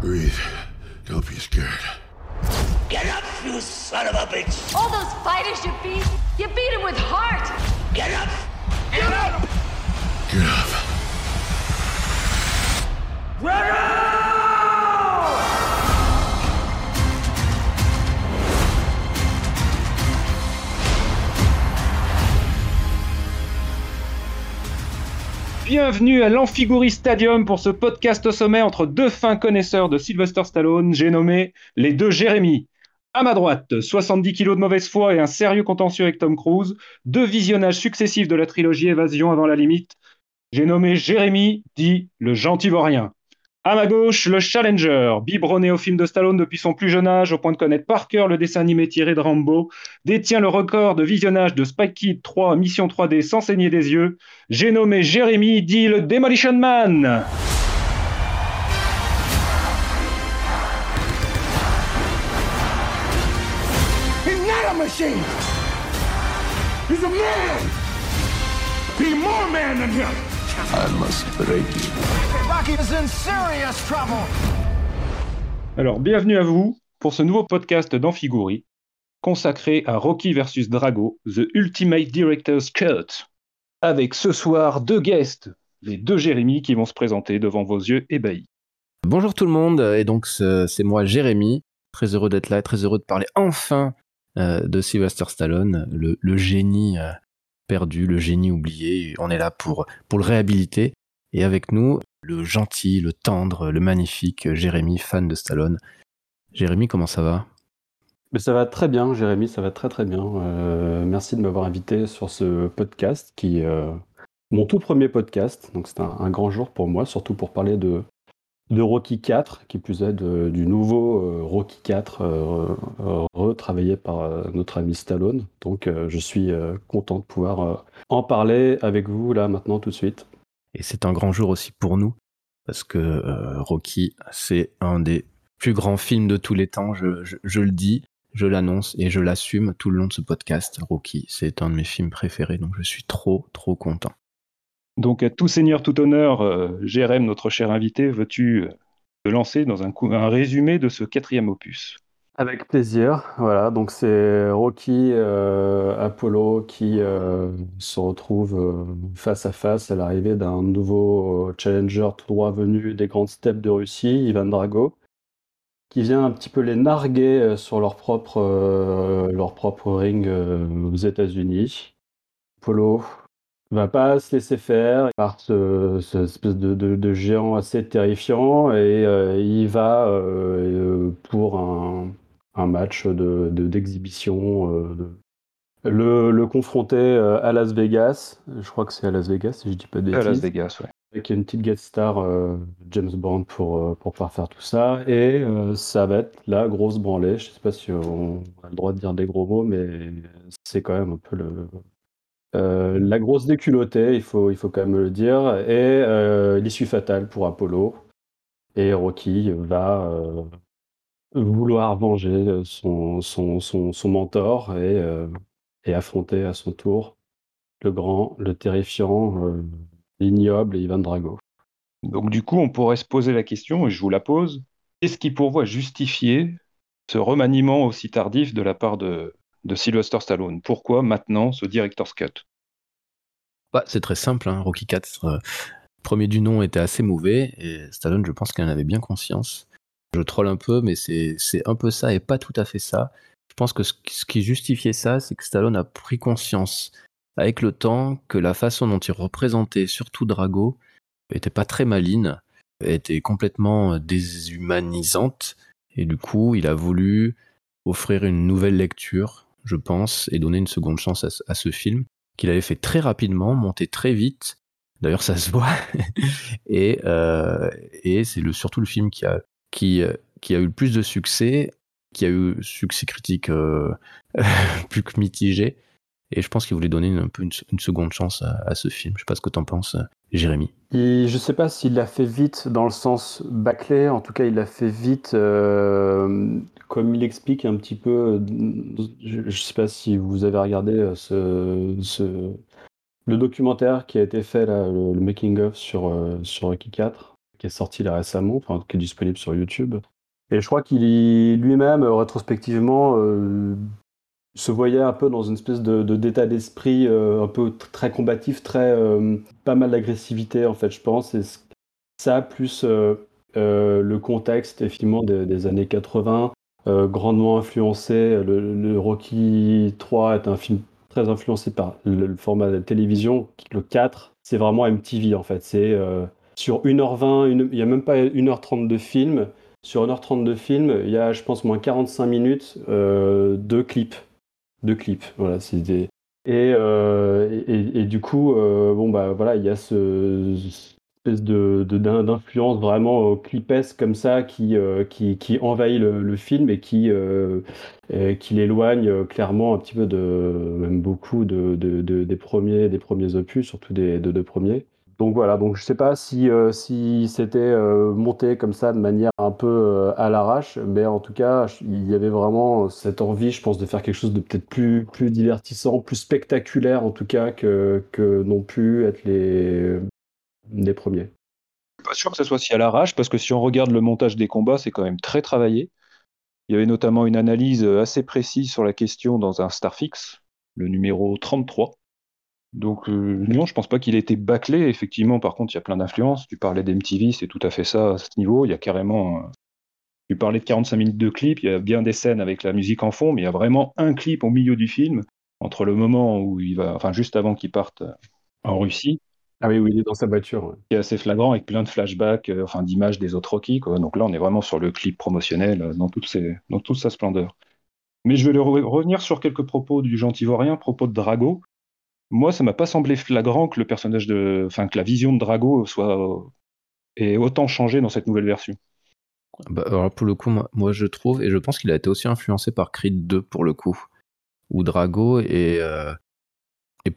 Breathe. Don't be scared. Get up, you son of a bitch! All those fighters you beat, you beat them with heart. Get up! Get up! Get up. Bienvenue à l'Amphigourie Stadium pour ce podcast au sommet entre deux fins connaisseurs de Sylvester Stallone, j'ai nommé les deux Jérémy. À ma droite, 70 kilos de mauvaise foi et un sérieux contentieux avec Tom Cruise, deux visionnages successifs de la trilogie Évasion avant la limite. J'ai nommé Jérémy, dit le gentil. À ma gauche, le Challenger, biberonné au film de Stallone depuis son plus jeune âge, au point de connaître par cœur le dessin animé tiré de Rambo, détient le record de visionnage de Spike Kid 3 Mission 3D sans saigner des yeux. J'ai nommé Jérémy, dit le Demolition Man. He's not a machine. He's a man. Be more man than him. I must break you. Rocky is in serious trouble. Alors, bienvenue à vous pour ce nouveau podcast d'Amphigourie, consacré à Rocky vs Drago, The Ultimate Director's Cut, avec ce soir deux guests, les deux Jérémy qui vont se présenter devant vos yeux ébahis. Bonjour tout le monde, et donc ce- c'est moi Jérémy, très heureux d'être là, très heureux de parler enfin euh, de Sylvester Stallone, le, le génie euh, perdu, le génie oublié. On est là pour, pour le réhabiliter, et avec nous, le gentil, le tendre, le magnifique Jérémy, fan de Stallone. Jérémy, comment ça va? Mais ça va très bien, Jérémy, ça va très très bien. Euh, merci de m'avoir invité sur ce podcast qui est euh, mon tout premier podcast. Donc c'est un grand jour pour moi, surtout pour parler de, de Rocky 4, qui plus est du nouveau euh, Rocky 4 euh, retravaillé par euh, notre ami Stallone. Donc je suis content de pouvoir en parler avec vous là maintenant tout de suite. Et c'est un grand jour aussi pour nous, parce que Rocky, c'est un des plus grands films de tous les temps, je, je- je le dis, je l'annonce et je l'assume tout le long de ce podcast. Rocky, c'est un de mes films préférés, donc je suis trop, trop content. Donc, à tout seigneur, tout honneur, euh, Jérém, notre cher invité, veux-tu euh, te lancer dans un, un résumé de ce quatrième opus? Avec plaisir. Voilà, donc c'est Rocky euh, Apollo qui euh, se retrouve euh, face à face à l'arrivée d'un nouveau euh, challenger tout droit venu des grandes steppes de Russie, Ivan Drago, qui vient un petit peu les narguer euh, sur leur propre, euh, ring euh, aux États-Unis. Apollo va pas se laisser faire par ce, ce espèce de, de- de géant assez terrifiant et euh, il va euh, euh, pour un, un match de, de- d'exhibition euh, de- le, le confronter euh, à Las Vegas je crois que c'est à Las Vegas si je dis pas de À Las bêtises Vegas, ouais. avec une petite guest star euh, James Bond pour, euh, pour pouvoir faire tout ça. Et euh, ça va être la grosse branlée. Je sais pas si on a le droit de dire des gros mots, mais c'est quand même un peu le, euh, la grosse déculottée, il faut, il faut quand même le dire. Et euh, l'issue fatale pour Apollo. Et Rocky va euh, vouloir venger son, son, son, son mentor et, et affronter à son tour le grand, le terrifiant, l'ignoble Ivan Drago. Donc, du coup, on pourrait se poser la question, et je vous la pose qu'est-ce qui pour vous a justifié ce remaniement aussi tardif de la part de, de Sylvester Stallone Pourquoi maintenant ce director's cut? Bah, c'est très simple, hein, Rocky 4, euh, premier du nom était assez mauvais, et Stallone, je pense qu'il en avait bien conscience. Je troll un peu, mais c'est un peu ça et pas tout à fait ça. Je pense que ce, qui- ce qui justifiait ça, c'est que Stallone a pris conscience avec le temps que la façon dont il représentait surtout Drago était pas très maline, était complètement euh, déshumanisante, et du coup, il a voulu offrir une nouvelle lecture, je pense, et donner une seconde chance à ce- film qu'il avait fait très rapidement, monté très vite. D'ailleurs, ça se voit. et euh, et c'est surtout le film qui a, qui, euh, qui a eu le plus de succès, qui a eu succès critique euh, plus que mitigé. Et je pense qu'il voulait donner une, un peu une, seconde chance à, ce film. Je sais pas ce que t'en penses, euh, Jérémy. Et je sais pas s'il l'a fait vite dans le sens bâclé, en tout cas il l'a fait vite euh, comme il explique un petit peu, euh, je, je sais pas si vous avez regardé euh, le documentaire qui a été fait le, making of sur, Rocky 4, qui est sorti récemment, enfin, qui est disponible sur YouTube. Et je crois qu'il lui-même, rétrospectivement, se voyait un peu dans une espèce de, d'état d'esprit un peu très combatif, très pas mal d'agressivité en fait, je pense. Et ça, plus le contexte effectivement des, années 80, grandement influencé. Le, Rocky 3 est un film très influencé par le, format de télévision. Le 4, c'est vraiment MTV en fait. C'est sur 1h20, il n'y a même pas 1h30 de film. Sur 1h30 de film, il y a, je pense, moins 45 minutes euh, de clips. De clips, voilà. C'est des... et, euh, et, du coup, euh, bon, bah voilà, il y a ce, espèce de, d'influence vraiment clipesque comme ça qui, qui, qui envahit le, film et qui, qui l'éloigne clairement un petit peu de, même beaucoup de, de, des, premiers, des premiers opus, surtout des deux premiers. Donc voilà, donc je sais pas si, euh, si c'était euh, monté comme ça de manière un peu euh, à l'arrache, mais en tout cas, il y avait vraiment cette envie, je pense, de faire quelque chose de peut-être plus, divertissant, plus spectaculaire en tout cas que, n'ont pu être les, les premiers. Je suis pas sûr que ce soit si à l'arrache, parce que si on regarde le montage des combats, c'est quand même très travaillé. Il y avait notamment une analyse assez précise sur la question dans un Starfix, le numéro 33 donc euh, non, je pense pas qu'il ait été bâclé. Effectivement, par contre, il y a plein d'influences. Tu parlais d'MTV, c'est tout à fait ça à ce niveau. Il y a carrément. Euh, tu parlais de 45 minutes de clip, il y a bien des scènes avec la musique en fond, mais il y a vraiment un clip au milieu du film, entre le moment où il va, enfin juste avant qu'il parte euh, en Russie. Ah oui, où il est dans sa voiture. Qui est assez flagrant avec plein de flashbacks, enfin d'images des autres Rocky. Quoi. Donc là, on est vraiment sur le clip promotionnel dans, toutes ses, dans toute sa splendeur. Mais je vais revenir sur quelques propos du gentil vaurien, propos de Drago moi, ça m'a pas semblé flagrant que le personnage de, enfin, la vision de Drago soit ait autant changé dans cette nouvelle version. Bah, alors pour le coup, moi, je trouve, et je pense qu'il a été aussi influencé par Creed 2 pour le coup, où Drago euh,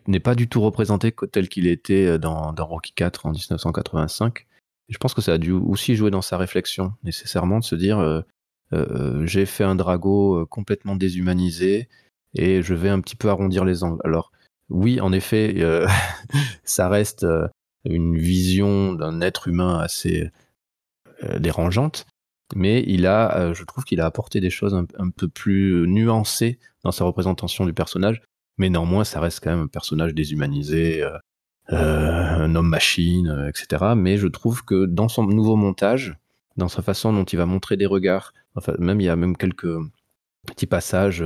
n'est pas du tout représenté tel qu'il était euh, dans, Rocky 4 en 1985. je pense que ça a dû aussi jouer dans sa réflexion, nécessairement, de se dire euh, j'ai fait un Drago complètement déshumanisé et je vais un petit peu arrondir les angles. Alors, oui, en effet, euh, ça reste euh, une vision d'un être humain assez euh, dérangeante, mais il a, je trouve qu'il a apporté des choses un, peu plus nuancées dans sa représentation du personnage, mais néanmoins, ça reste quand même un personnage déshumanisé, un homme-machine, etc. Mais je trouve que dans son nouveau montage, dans sa façon dont il va montrer des regards, enfin, même il y a même quelques petits passages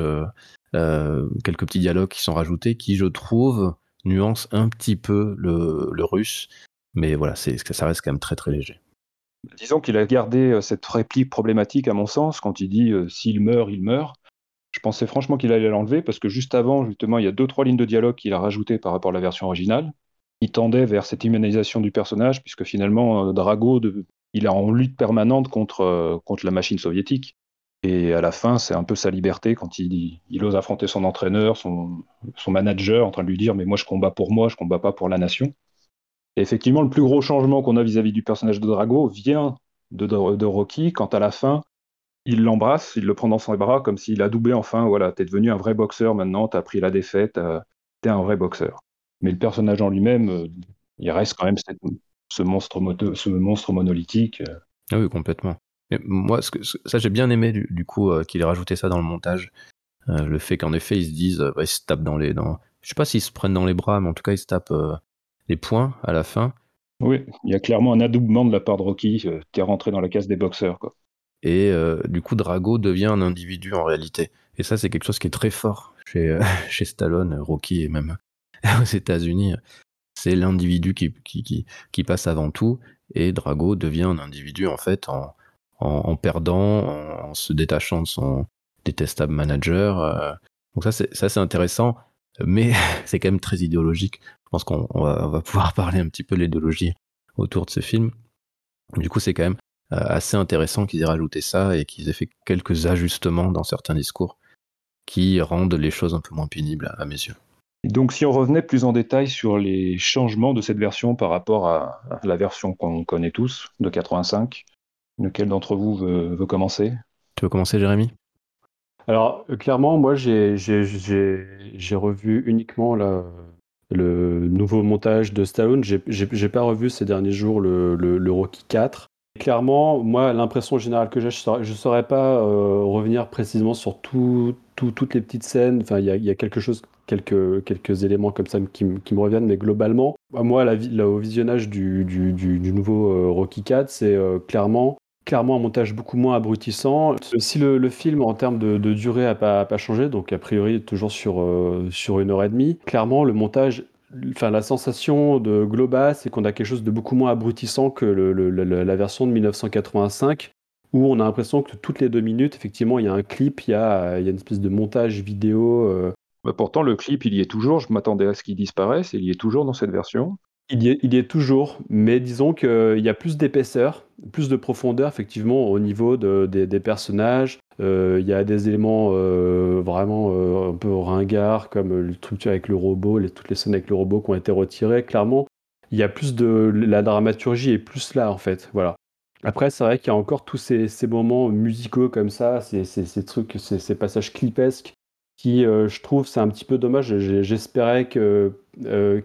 quelques petits dialogues qui sont rajoutés qui, je trouve, nuancent un petit peu le, russe. Mais voilà, ça reste quand même très très léger. Disons qu'il a gardé euh, cette réplique problématique, à mon sens, quand il dit euh, s'il meurt, il meurt. Je pensais franchement qu'il allait l'enlever parce que juste avant, justement, il y a deux trois lignes de dialogue qu'il a rajoutées par rapport à la version originale. Il tendait vers cette humanisation du personnage, puisque finalement, Drago, il est en lutte permanente contre, contre la machine soviétique. Et à la fin, c'est un peu sa liberté quand il, ose affronter son entraîneur, son, manager, en train de lui dire Mais moi, je combats pour moi, je combats pas pour la nation. Et effectivement, le plus gros changement qu'on a vis-à-vis du personnage de Drago vient de, Rocky, quand à la fin, il l'embrasse, il le prend dans ses bras, comme s'il a doublé enfin Voilà, t'es devenu un vrai boxeur maintenant, t'as pris la défaite, t'es un vrai boxeur. Mais le personnage en lui-même, euh, il reste quand même ce, monstre ce monstre monolithique. Euh. Ah oui, complètement moi, ce que, ça, j'ai bien aimé du, coup euh, qu'il ait rajouté ça dans le montage. Euh, le fait qu'en effet, ils se disent, euh, ils se tapent dans les. Dans... Je sais pas s'ils se prennent dans les bras, mais en tout cas, ils se tapent les points à la fin. Oui, il y a clairement un adoubement de la part de Rocky qui est rentré dans la case des boxeurs. Quoi. Et du coup, Drago devient un individu en réalité. Et ça, c'est quelque chose qui est très fort chez, chez Stallone, Rocky et même aux États-Unis. C'est l'individu qui, qui, qui, qui, passe avant tout. Et Drago devient un individu en fait en, en, perdant, en, se détachant de son détestable manager. Euh. donc ça, c'est, ça, intéressant, mais c'est quand même très idéologique. Je pense qu'on va, pouvoir parler un petit peu de l'idéologie autour de ce film. Du coup, c'est quand même euh, assez intéressant qu'ils aient rajouté ça et qu'ils aient fait quelques ajustements dans certains discours qui rendent les choses un peu moins pénibles à, mes yeux. Donc si on revenait plus en détail sur les changements de cette version par rapport à la version qu'on connaît tous de 85, Lequel d'entre vous veut, commencer? Tu veux commencer, Jérémy? Alors, euh, clairement, moi, j'ai revu uniquement la, le nouveau montage de Stallone. J'ai pas revu ces derniers jours le, le, Rocky 4. Clairement, moi, l'impression générale que j'ai, je ne saurais, pas euh, revenir précisément sur tout, toutes les petites scènes. Enfin, il y a, quelque chose, quelques, quelques éléments comme ça qui, me reviennent, mais globalement, moi, la, au visionnage du, du, du, nouveau euh, Rocky 4, c'est euh, clairement clairement un montage beaucoup moins abrutissant. Si le, film en termes de, durée n'a pas, changé, donc a priori toujours sur, sur une heure et demie, clairement le montage enfin, la sensation de Globa, c'est qu'on a quelque chose de beaucoup moins abrutissant que la version de 1985, où on a l'impression que toutes les deux minutes, effectivement, il y a un clip, il y a, une espèce de montage vidéo. Euh. Bah, pourtant, le clip, il y est toujours. Je m'attendais à ce qu'il disparaisse, il y est toujours dans cette version. Il y, est, toujours, mais disons qu'il y a plus d'épaisseur, plus de profondeur effectivement au niveau des, personnages. Euh, il y a des éléments euh, vraiment euh, un peu ringards, comme le truc avec le robot, toutes les scènes avec le robot qui ont été retirées. Clairement, il y a plus de la dramaturgie est plus là en fait. Voilà. Après, c'est vrai qu'il y a encore tous ces, moments musicaux comme ça, ces, ces trucs, ces, passages clipesques qui, je trouve, c'est un petit peu dommage. J'espérais que euh,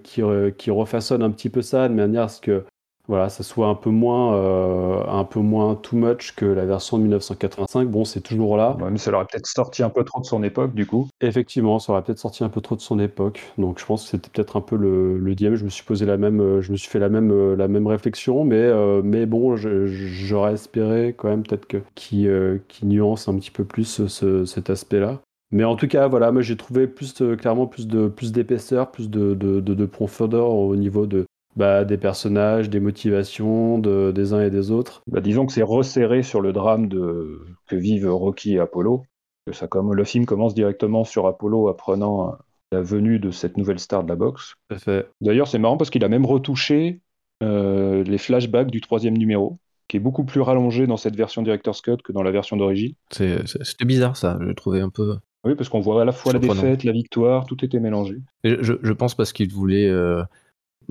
un petit peu ça de manière à ce que voilà, ça soit un peu moins, euh, un peu moins too much que la version de 1985. Bon, c'est toujours là. mais ça aurait peut-être sorti un peu trop de son époque, du coup. Effectivement, ça aurait peut-être sorti un peu trop de son époque. Donc, je pense que c'était peut-être un peu le, le. Je me suis posé la même, euh, je me suis fait la même, la même réflexion, mais, mais bon, j'aurais espéré quand même peut-être que qui, qui nuance un petit peu plus cet aspect-là. Mais en tout cas, voilà, moi j'ai trouvé plus clairement plus de plus d'épaisseur, plus de, de, de, profondeur au niveau de, bah, des personnages, des motivations des uns et des autres. Bah, disons que c'est resserré sur le drame de, que vivent Rocky et Apollo. Que ça, comme le film commence directement sur Apollo apprenant la venue de cette nouvelle star de la boxe. D'ailleurs, c'est marrant parce qu'il a même retouché euh, les flashbacks du troisième numéro, qui est beaucoup plus rallongé dans cette version Director's Cut que dans la version d'origine. C'était bizarre ça, je trouvais un peu. Oui, parce qu'on voit à la fois la défaite, la victoire, tout était mélangé. Je, pense parce qu'il voulait euh,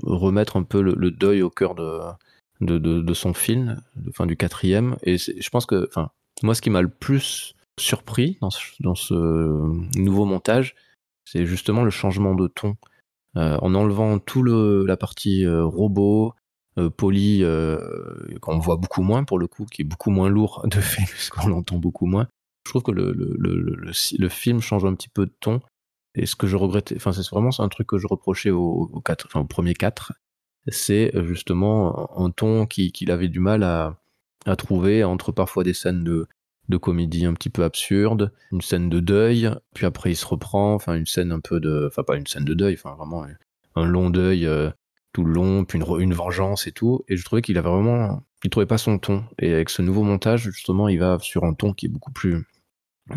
remettre un peu le, deuil au cœur de, de, son film, fin du quatrième. Et je pense que, enfin, moi, ce qui m'a le plus surpris dans ce, nouveau montage, c'est justement le changement de ton. Euh, en enlevant tout le, la partie euh, robot, poli, qu'on voit beaucoup moins pour le coup, qui est beaucoup moins lourd de fait, puisqu'on l'entend beaucoup moins. Je trouve que le, le, le, film change un petit peu de ton. Et ce que je regrettais, enfin, c'est vraiment un truc que je reprochais au, au, quatre, enfin, au premier 4, c'est euh, justement un ton qu'il avait du mal à, à trouver entre parfois des scènes de, de comédie un petit peu absurde, une scène de deuil, puis après il se reprend, enfin une scène un peu de, enfin pas une scène de deuil, enfin vraiment un long deuil euh, tout long, puis une, une, vengeance et tout. Et je trouvais qu'il avait vraiment, il trouvait pas son ton. Et avec ce nouveau montage, justement, il va sur un ton qui est beaucoup plus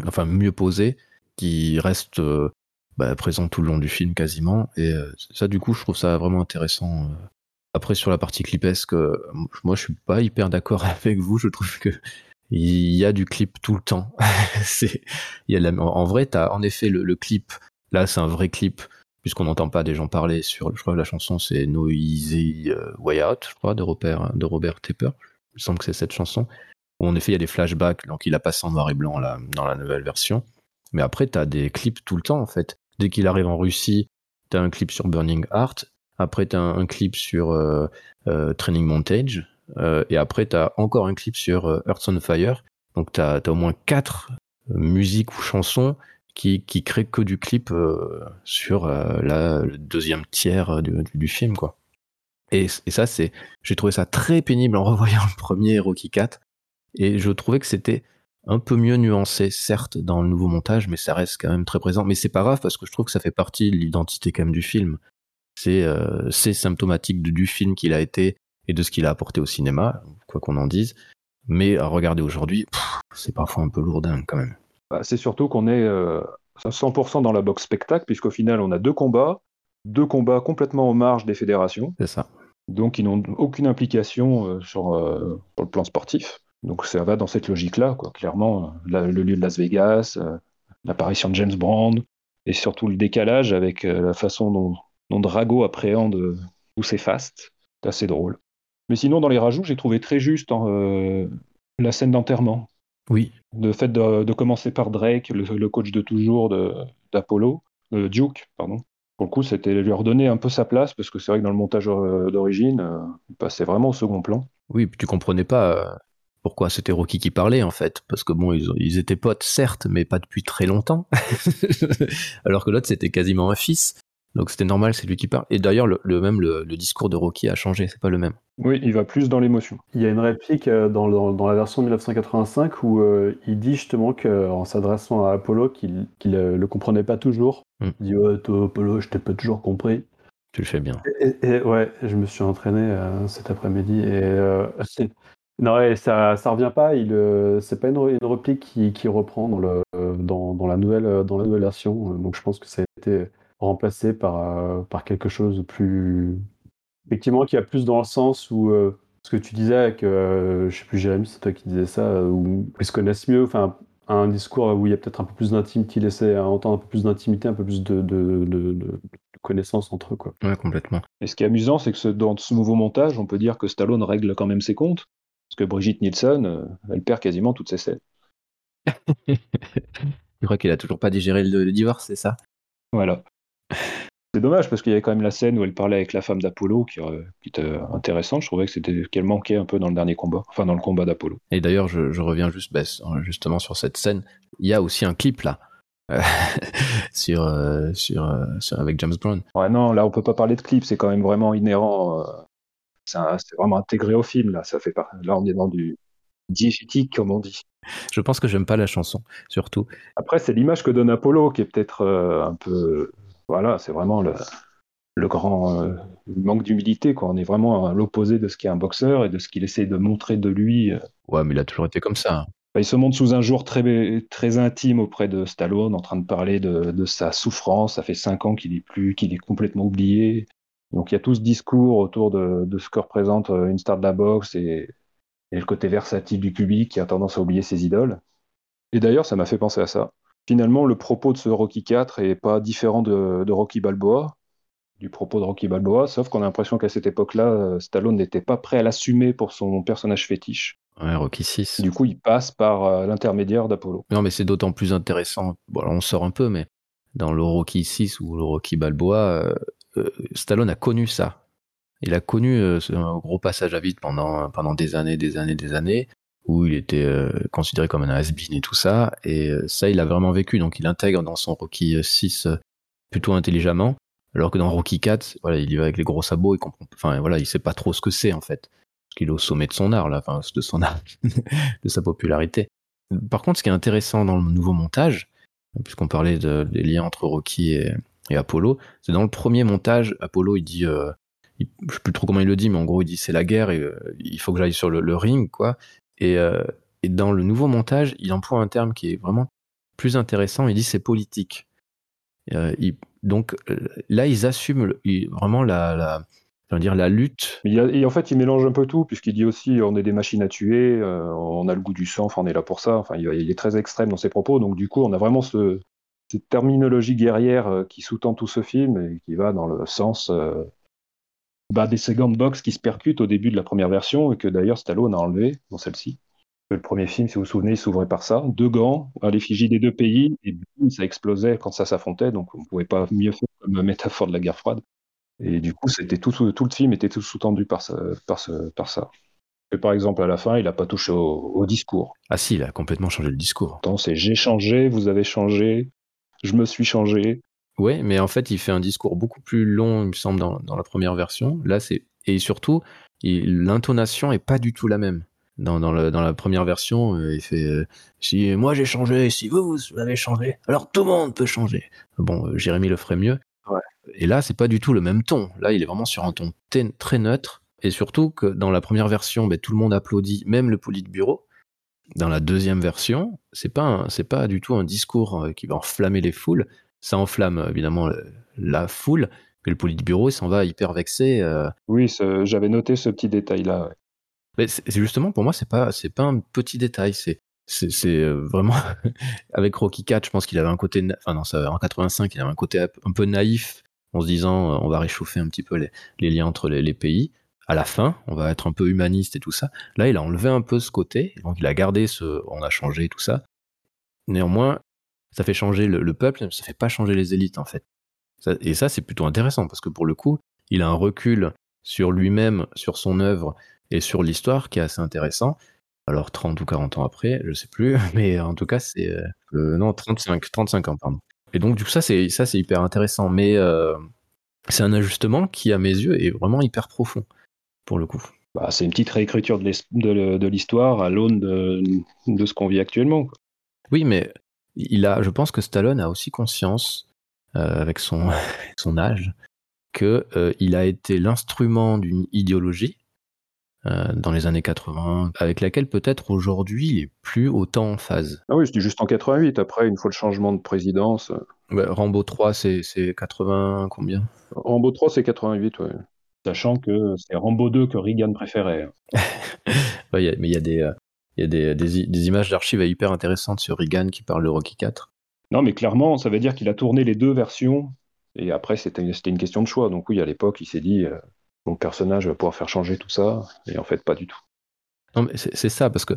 enfin mieux posé, qui reste euh, bah, présent tout le long du film quasiment. Et euh, ça, du coup, je trouve ça vraiment intéressant. Euh. Après, sur la partie clipesque, moi, je suis pas hyper d'accord avec vous. Je trouve que il y a du clip tout le temps. c'est, y a en vrai, t'as en effet le, clip. Là, c'est un vrai clip puisqu'on n'entend pas des gens parler sur. Je crois que la chanson c'est No Easy Way Out, je crois, de Robert de Robert Tepper. Il me semble que c'est cette chanson en effet il y a des flashbacks, donc il a passé en noir et blanc là, dans la nouvelle version. Mais après, tu as des clips tout le temps en fait. Dès qu'il arrive en Russie, tu as un clip sur Burning Heart. Après, tu as un, clip sur euh, euh, Training Montage. Euh, et après, tu as encore un clip sur Earth on Fire. Donc, tu as, au moins quatre musiques ou chansons qui, qui créent que du clip sur la, le deuxième tiers du, du, film. quoi. Et, et ça, c'est, j'ai trouvé ça très pénible en revoyant le premier Rocky 4 et je trouvais que c'était un peu mieux nuancé, certes, dans le nouveau montage, mais ça reste quand même très présent. Mais c'est pas grave parce que je trouve que ça fait partie de l'identité quand même du film. C'est euh, symptomatique du film qu'il a été et de ce qu'il a apporté au cinéma, quoi qu'on en dise. Mais à regarder aujourd'hui, c'est parfois un peu lourdin quand même. Bah, c'est surtout qu'on est euh, 100% dans la boxe spectacle, puisqu'au final, on a deux combats, deux combats complètement aux marges des fédérations. C'est ça. Donc, ils n'ont aucune implication euh, sur, euh, sur, le plan sportif. Donc ça va dans cette logique-là, quoi. Clairement, le lieu de Las Vegas, euh, l'apparition de James Brown, et surtout le décalage avec euh, la façon dont, Drago appréhende euh, tous ces fastes. C'est assez drôle. Mais sinon, dans les rajouts, j'ai trouvé très juste la scène d'enterrement. Oui. Le fait de, commencer par Drake, le, coach de toujours d'Apollo, Duke, pardon. Pour le coup, c'était lui redonner un peu sa place, parce que c'est vrai que dans le montage euh, d'origine, euh, il passait vraiment au second plan. Oui, puis tu comprenais pas euh, pourquoi c'était Rocky qui parlait, en fait. Parce que bon, ils, ils étaient potes, certes, mais pas depuis très longtemps. Alors que l'autre, c'était quasiment un fils. Donc c'était normal, c'est lui qui parle. Et d'ailleurs, le, le même le, le discours de Rocky a changé, c'est pas le même. Oui, il va plus dans l'émotion. Il y a une réplique euh, dans, dans- dans la version de 1985 où euh, il dit justement qu'en s'adressant à Apollo qu'il euh, le comprenait pas toujours. Mm. Il dit Ouais, toi, Apollo, je t'ai pas toujours compris. Tu le fais bien. Et, et- ouais, je me suis entraîné euh, cet après-midi et euh, c'est- non, ouais, ça, ça revient pas. Il, euh, c'est pas une, une réplique qui, qui reprend dans le euh, dans, dans la nouvelle dans la nouvelle version. Euh, Donc je pense que ça a été remplacé par euh, par quelque chose de plus effectivement qui a plus dans le sens où euh, ce que tu disais avec euh, je sais plus Jérémy, c'est toi qui disais ça où ils se connaissent mieux. Enfin un discours où il y a peut-être un peu plus d'intimité, qui laissait entendre un peu plus d'intimité, un peu plus de, de, de, de- de connaissances entre eux quoi. Ouais, complètement. Et ce qui est amusant, c'est que ce- dans ce nouveau montage, on peut dire que Stallone règle quand même ses comptes, parce que Brigitte Nielsen, euh, elle perd quasiment toutes ses scènes. Je crois qu'il a toujours pas digéré le, le divorce, c'est ça? Voilà. C'est dommage parce qu'il y avait quand même la scène où elle parlait avec la femme d'Apollo qui, euh, qui était intéressante. Je trouvais que c'était qu'elle manquait un peu dans le dernier combat, enfin dans le combat d'Apollo. Et d'ailleurs, je, je reviens juste bah, justement sur cette scène. Il y a aussi un clip là. euh, sur, euh, sur, euh, sur- avec James Brown. Ouais, non, là on peut pas parler de clip, c'est quand même vraiment inhérent. C'est vraiment intégré au film là. Ça fait pas. Là on est dans du diégétique comme on dit. Je pense que j'aime pas la chanson, surtout. Après c'est l'image que donne Apollo qui est peut-être euh, un peu. Voilà, c'est vraiment le, le grand euh, manque d'humilité. quoi. On est vraiment à l'opposé de ce qu'est un boxeur et de ce qu'il essaie de montrer de lui. Ouais, mais il a toujours été comme ça. hein. Bah, il se montre sous un jour très, très intime auprès de Stallone, en train de parler de, de sa souffrance. Ça fait cinq ans qu'il est plus, qu'il est complètement oublié. Donc il y a tout ce discours autour de, de ce que représente euh, une star de la boxe et, et le côté versatile du public qui a tendance à oublier ses idoles. Et d'ailleurs, ça m'a fait penser à ça. Finalement, le propos de ce Rocky 4 est pas différent de, de Rocky Balboa, du propos de Rocky Balboa, sauf qu'on a l'impression qu'à cette époque-là, euh, Stallone n'était pas prêt à l'assumer pour son personnage fétiche. Ouais, Rocky 6. Du coup, il passe par euh, l'intermédiaire d'Apollo. Non, mais c'est d'autant plus intéressant. Bon, alors on sort un peu, mais dans le Rocky 6 ou le Rocky Balboa, euh, Stallone a connu ça. Il a connu euh, un gros passage à vide pendant, pendant des années, des années, des années, où il était euh, considéré comme un has-been et tout ça. Et euh, ça, il a vraiment vécu. Donc, il intègre dans son Rocky 6 euh, plutôt intelligemment. Alors que dans Rocky 4, voilà, il y va avec les gros sabots, il comprend, enfin, voilà, il sait pas trop ce que c'est, en fait. Parce qu'il est au sommet de son art, là, enfin, de son art, de sa popularité. Par contre, ce qui est intéressant dans le nouveau montage, puisqu'on parlait de- des liens entre Rocky et, et Apollo, c'est dans le premier montage, Apollo, il dit, euh, il- je sais plus trop comment il le dit, mais en gros, il dit c'est la guerre et euh, il faut que j'aille sur le, ring, quoi. Et, euh, et dans le nouveau montage, il emploie un terme qui est vraiment plus intéressant. Il dit c'est politique. Euh, donc là, ils assument vraiment la, dire, la lutte. Et en fait, il mélange un peu tout, puisqu'il dit aussi on est des machines à tuer, on a le goût du sang, enfin, on est là pour ça. Enfin, il est très extrême dans ses propos. Donc, du coup, on a vraiment ce, cette terminologie guerrière euh, qui sous-tend tout ce film et qui va dans le sens euh, bah, des secondes box qui se percutent au début de la première version et que d'ailleurs Stallone a enlevé dans celle-ci. Le premier film, si vous vous souvenez, il s'ouvrait par ça. Deux gants à l'effigie des deux pays et ça explosait quand ça s'affrontait. Donc, on ne pouvait pas mieux faire comme métaphore de la guerre froide. Et du coup, c'était tout, tout le film était tout sous-tendu par, ça- par, ce- par ça. Et par exemple, à la fin, il n'a pas touché au, au discours. Ah si, il a complètement changé le discours. C'est j'ai changé, vous avez changé, je me suis changé. Ouais, mais en fait, il fait un discours beaucoup plus long, il me semble, dans, dans la première version. Là, c'est et surtout, l'intonation est pas du tout la même. Dans, dans, le- dans la première version, euh, il fait euh, si moi j'ai changé, si vous vous avez changé, alors tout le monde peut changer. Bon, euh, Jérémy le ferait mieux. Ouais. Et là, c'est pas du tout le même ton. Là, il est vraiment sur un ton très neutre. Et surtout que dans la première version, ben, tout le monde applaudit, même le politburo. Dans la deuxième version, c'est pas c'est pas du tout un discours euh, qui va enflammer les foules. Ça enflamme euh, évidemment la foule, mais le politburo, s'en va hyper vexé. euh. Oui, j'avais noté ce petit détail-là. ouais. Mais c'est justement pour moi, c'est pas c'est pas un petit détail. C'est c'est vraiment avec Rocky 4, je pense qu'il avait un côté, na- enfin non, ça, en 85, il avait un côté un peu naïf en se disant on va réchauffer un petit peu les, les liens entre les, les pays. À la fin, on va être un peu humaniste et tout ça. Là, il a enlevé un peu ce côté, donc il a gardé ce on a changé tout ça. Néanmoins, ça fait changer le, le peuple, ça fait pas changer les élites en fait. et ça, c'est plutôt intéressant parce que pour le coup, il a un recul sur lui-même, sur son œuvre et sur l'histoire qui est assez intéressant. Alors 30 ou 40 ans après, je sais plus, mais en tout cas, c'est euh, non 35, 35 ans pardon. Et donc du coup ça c'est ça c'est hyper intéressant, mais euh, c'est un ajustement qui à mes yeux est vraiment hyper profond pour le coup. Bah, c'est une petite réécriture de l'histoire à l'aune de, de, ce qu'on vit actuellement. Oui, mais il a, je pense que Stallone a aussi conscience, euh, avec son, son âge, qu'il euh, il a été l'instrument d'une idéologie euh, dans les années 80, avec laquelle peut-être aujourd'hui il est plus autant en phase. Ah oui, dis juste en 88, après, une fois le changement de présidence. Rambo 3, c'est 80 combien? Rambo 3, c'est 88, ouais. Sachant que c'est Rambo 2 que Reagan préférait. mais il y a des, il y a des, des, images d'archives hyper intéressantes sur Reagan qui parle de Rocky 4. Non, mais clairement, ça veut dire qu'il a tourné les deux versions. Et après, c'était une question de choix. Donc oui, à l'époque, il s'est dit, euh, mon personnage va pouvoir faire changer tout ça. Et en fait, pas du tout. Non, mais c'est ça, parce que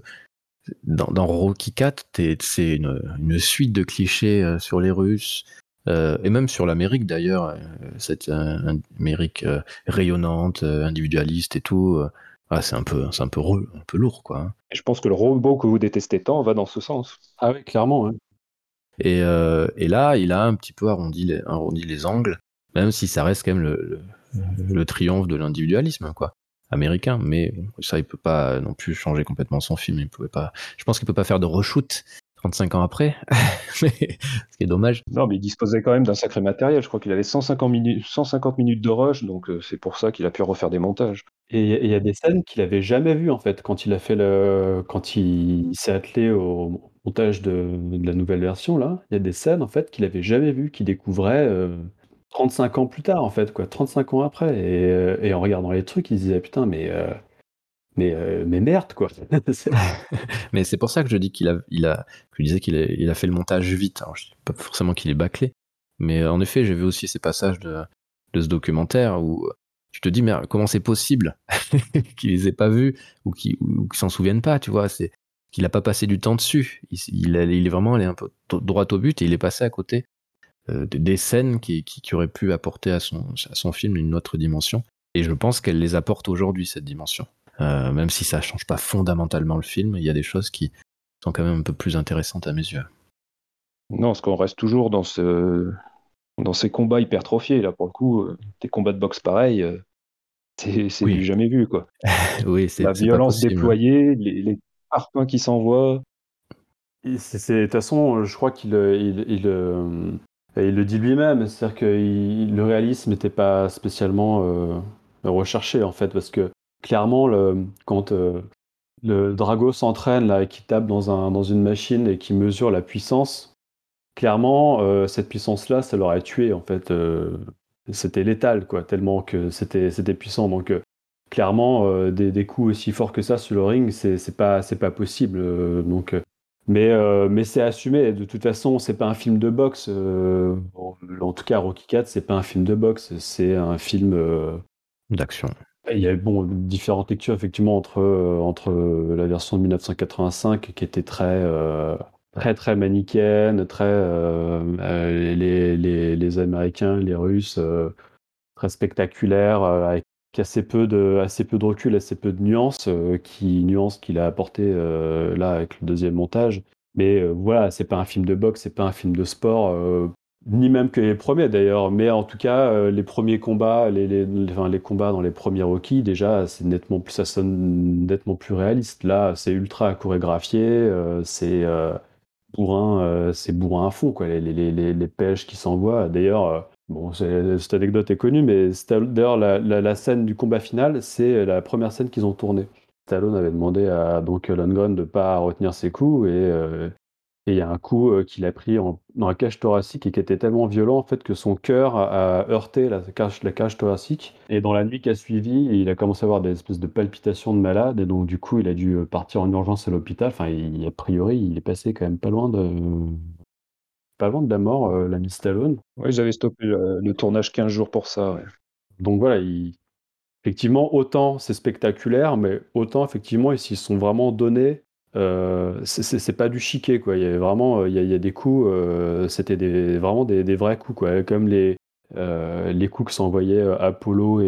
dans, Rocky 4, c'est une, une, suite de clichés euh, sur les Russes, euh, et même sur l'Amérique d'ailleurs, cette Amérique rayonnante, individualiste et tout. Ah, c'est un peu, c'est un peu, un peu lourd, quoi. Hein. je pense que le robot que vous détestez tant va dans ce sens. Ah oui, clairement. Et, euh, et, là, il a un petit peu arrondi les, arrondi les angles, même si ça reste quand même le, le, triomphe de l'individualisme, quoi, américain. Mais ça, il peut pas non plus changer complètement son film. Il pouvait pas. Je pense qu'il peut pas faire de reshoot 35 ans après, ce qui est dommage. Non, mais il disposait quand même d'un sacré matériel. Je crois qu'il avait 150 minutes, 150 minutes de rush, donc euh, c'est pour ça qu'il a pu refaire des montages. Et il y a des scènes qu'il avait jamais vues en fait quand il a fait le, quand il, s'est attelé au montage de, la nouvelle version là. Il y a des scènes en fait qu'il avait jamais vues, qu'il découvrait 35 euh, ans plus tard en fait quoi, 35 ans après. Euh, et, en regardant les trucs, il se disait putain mais mais, euh, mais merde, quoi. mais c'est pour ça que je dis qu'il a, il a, disais qu'il a, fait le montage vite. Alors, je dis pas forcément qu'il est bâclé, mais en effet, j'ai vu aussi ces passages de, ce documentaire où tu te dis, mais comment c'est possible qu'il les ait pas vus ou qu'ils s'en souviennent pas, tu vois, c'est qu'il a pas passé du temps dessus. Il, il, il, est vraiment allé un peu droit au but et il est passé à côté euh, des scènes qui, qui, qui, auraient pu apporter à son, à son film une autre dimension. Et je pense qu'elle les apporte aujourd'hui, cette dimension. Euh, même si ça change pas fondamentalement le film, il y a des choses qui sont quand même un peu plus intéressantes à mes yeux. Non, parce qu'on reste toujours dans ce dans ces combats hypertrophiés là pour le coup, euh, des combats de boxe pareils, euh, c'est du jamais vu quoi. oui, c'est la violence déployée, les, les parpaings qui s'envoient. De toute façon, je crois qu'il il, il, il, le dit lui-même, c'est-à-dire que le réalisme n'était pas spécialement recherché en fait, parce que clairement, quand euh, le Drago s'entraîne et qu'il tape dans, un, dans une machine et qui mesure la puissance, clairement, euh, cette puissance-là, ça l'aurait tué, en fait. Euh, c'était létal, quoi, tellement que c'était, puissant. Donc, clairement, des, des, coups aussi forts que ça sur le ring, c'est, c'est pas, pas possible. donc, mais, mais c'est assumé. De toute façon, c'est pas un film de boxe. en tout cas, Rocky 4, c'est pas un film de boxe. C'est un film d'action. Il y a bon, différentes lectures effectivement entre, euh, entre la version de 1985 qui était très, euh, très, très manichéenne, très, euh, les, les, les, Américains, les Russes, très spectaculaires, avec assez peu, de, assez peu de recul, assez peu de nuances, qui, nuances qu'il a apporté là avec le deuxième montage. Mais voilà, c'est pas un film de boxe, c'est pas un film de sport ni même que les premiers d'ailleurs, mais en tout cas, euh, les premiers combats, les, combats dans les premiers Rocky, déjà, c'est nettement plus, ça sonne nettement plus réaliste. Là, c'est ultra chorégraphié, euh, c'est euh, bourrin, c'est bourrin à fond, quoi. Les, pêches qui s'envoient. D'ailleurs, bon, cette anecdote est connue, mais d'ailleurs, la, la, scène du combat final, c'est la première scène qu'ils ont tournée. Stallone avait demandé à donc Lundgren de pas retenir ses coups et et il y a un coup euh, qu'il a pris dans la cage thoracique et qui était tellement violent en fait que son cœur a, heurté la cage, la cage thoracique. Et dans la nuit qui a suivi, il a commencé à avoir des espèces de palpitations de malade. Et donc du coup, il a dû euh, partir en urgence à l'hôpital. Enfin, a priori, il est passé quand même pas loin de pas loin de la mort, euh, l'ami Stallone. Oui, j'avais stoppé le, tournage 15 jours pour ça. Donc voilà, effectivement, autant c'est spectaculaire, mais autant effectivement, ils s'y sont vraiment donnés euh, c'est pas du chiquet quoi. Il y a vraiment, il y a, des coups, euh, c'était des, vraiment des, vrais coups quoi. Comme les, les coups que s'envoyaient Apollo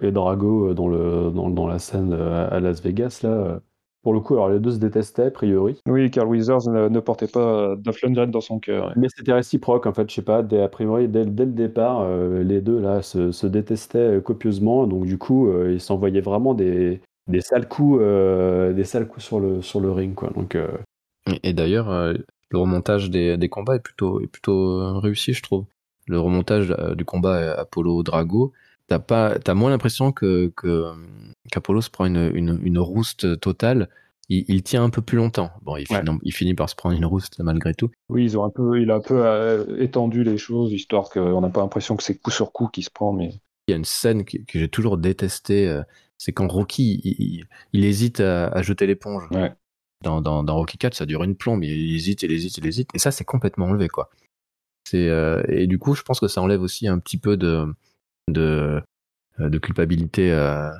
et, Drago dans, le, dans, la scène à Las Vegas, là. Pour le coup, alors les deux se détestaient, a priori. Oui, Carl Withers ne, portait pas Dolph Lundgren dans son cœur. Mais c'était réciproque, en fait, je sais pas, dès, a priori, dès, le départ, les deux, là, se, détestaient copieusement, donc du coup, ils s'envoyaient vraiment des, des sales coups, des sales coups sur le, sur le ring, quoi. Donc, Et d'ailleurs, le remontage des, des, combats est plutôt, est plutôt réussi, je trouve le remontage euh, du combat Apollo Drago, t'as pas, as moins l'impression que, qu'Apollo se prend une, une, rouste totale. Il, tient un peu plus longtemps. Bon, il, finit, il, finit, par se prendre une rouste malgré tout. Oui, ils ont un peu, il a un peu euh, étendu les choses, histoire qu'on n'a pas l'impression que c'est coup sur coup qui se prend. Mais il y a une scène que, j'ai toujours détestée, euh, c'est quand Rocky, il, hésite à, jeter l'éponge. Dans, dans, dans, Rocky 4, ça dure une plombe, il hésite, il hésite, il hésite, et ça, c'est complètement enlevé, quoi. Euh, et du coup, je pense que ça enlève aussi un petit peu de de, euh, de culpabilité euh,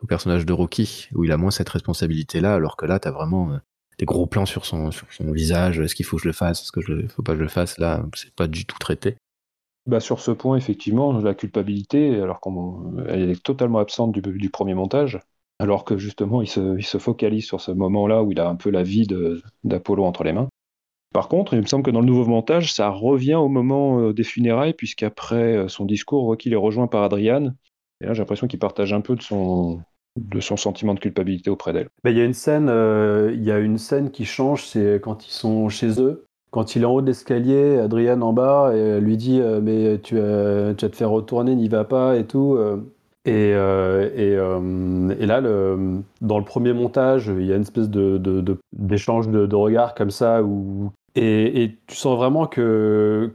au personnage de Rocky, où il a moins cette responsabilité-là, alors que là, t'as vraiment des gros plans sur son sur son visage. Est-ce qu'il faut que je le fasse Est-ce que je faut pas que je le fasse Là, c'est pas du tout traité. Bah sur ce point, effectivement, la culpabilité, alors qu'elle est totalement absente du, du, premier montage, alors que justement, il se, il se focalise sur ce moment-là où il a un peu la vie d'Apollo entre les mains. Par contre, il me semble que dans le nouveau montage, ça revient au moment euh, des funérailles, puisqu'après euh, son discours, Rocky est rejoint par Adriane. Et là, j'ai l'impression qu'il partage un peu de son, de son sentiment de culpabilité auprès d'elle. Bah, il y euh, y a une scène qui change, c'est quand ils sont chez eux. Quand il est en haut de l'escalier, Adriane en bas, et lui dit mais tu, vas te faire retourner, n'y va pas et tout. Et, et, là, dans le premier montage, il y a une espèce de, d'échange de, de, regards comme ça où et, tu sens vraiment que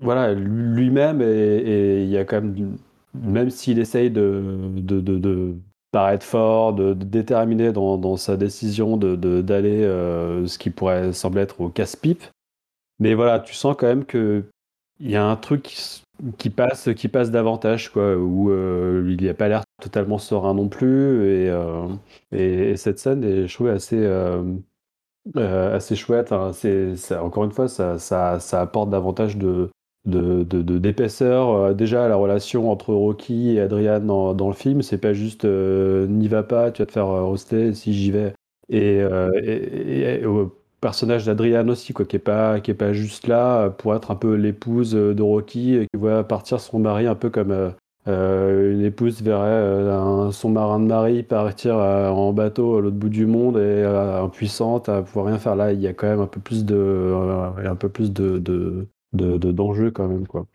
voilà, lui-même, et il y a quand même, même s'il essaye de, de, de, paraître fort, de, déterminer dans, dans, sa décision d'aller euh, ce qui pourrait sembler être au casse-pipe, mais voilà, tu sens quand même que il y a un truc qui, passe, qui passe davantage, quoi, où euh, il n'y a pas l'air totalement serein non plus, et, euh, et, cette scène est, je trouve, assez euh, assez chouette. Encore une fois, ça, ça, ça apporte davantage de, de, de, d'épaisseur. Déjà, la relation entre Rocky et Adrian dans, dans le film, c'est pas juste n'y va pas, tu vas te faire roster si j'y vais. Et, et, au personnage d'Adrian aussi, quoi, qui est pas, pas juste là pour être un peu l'épouse de Rocky, qui voit partir son mari un peu comme euh, une épouse verrait euh, son marin de mari partir euh, en bateau à l'autre bout du monde et impuissante à pouvoir rien faire. Là, il y a quand même un peu plus de, un peu plus de, de, d'enjeux quand même, quoi.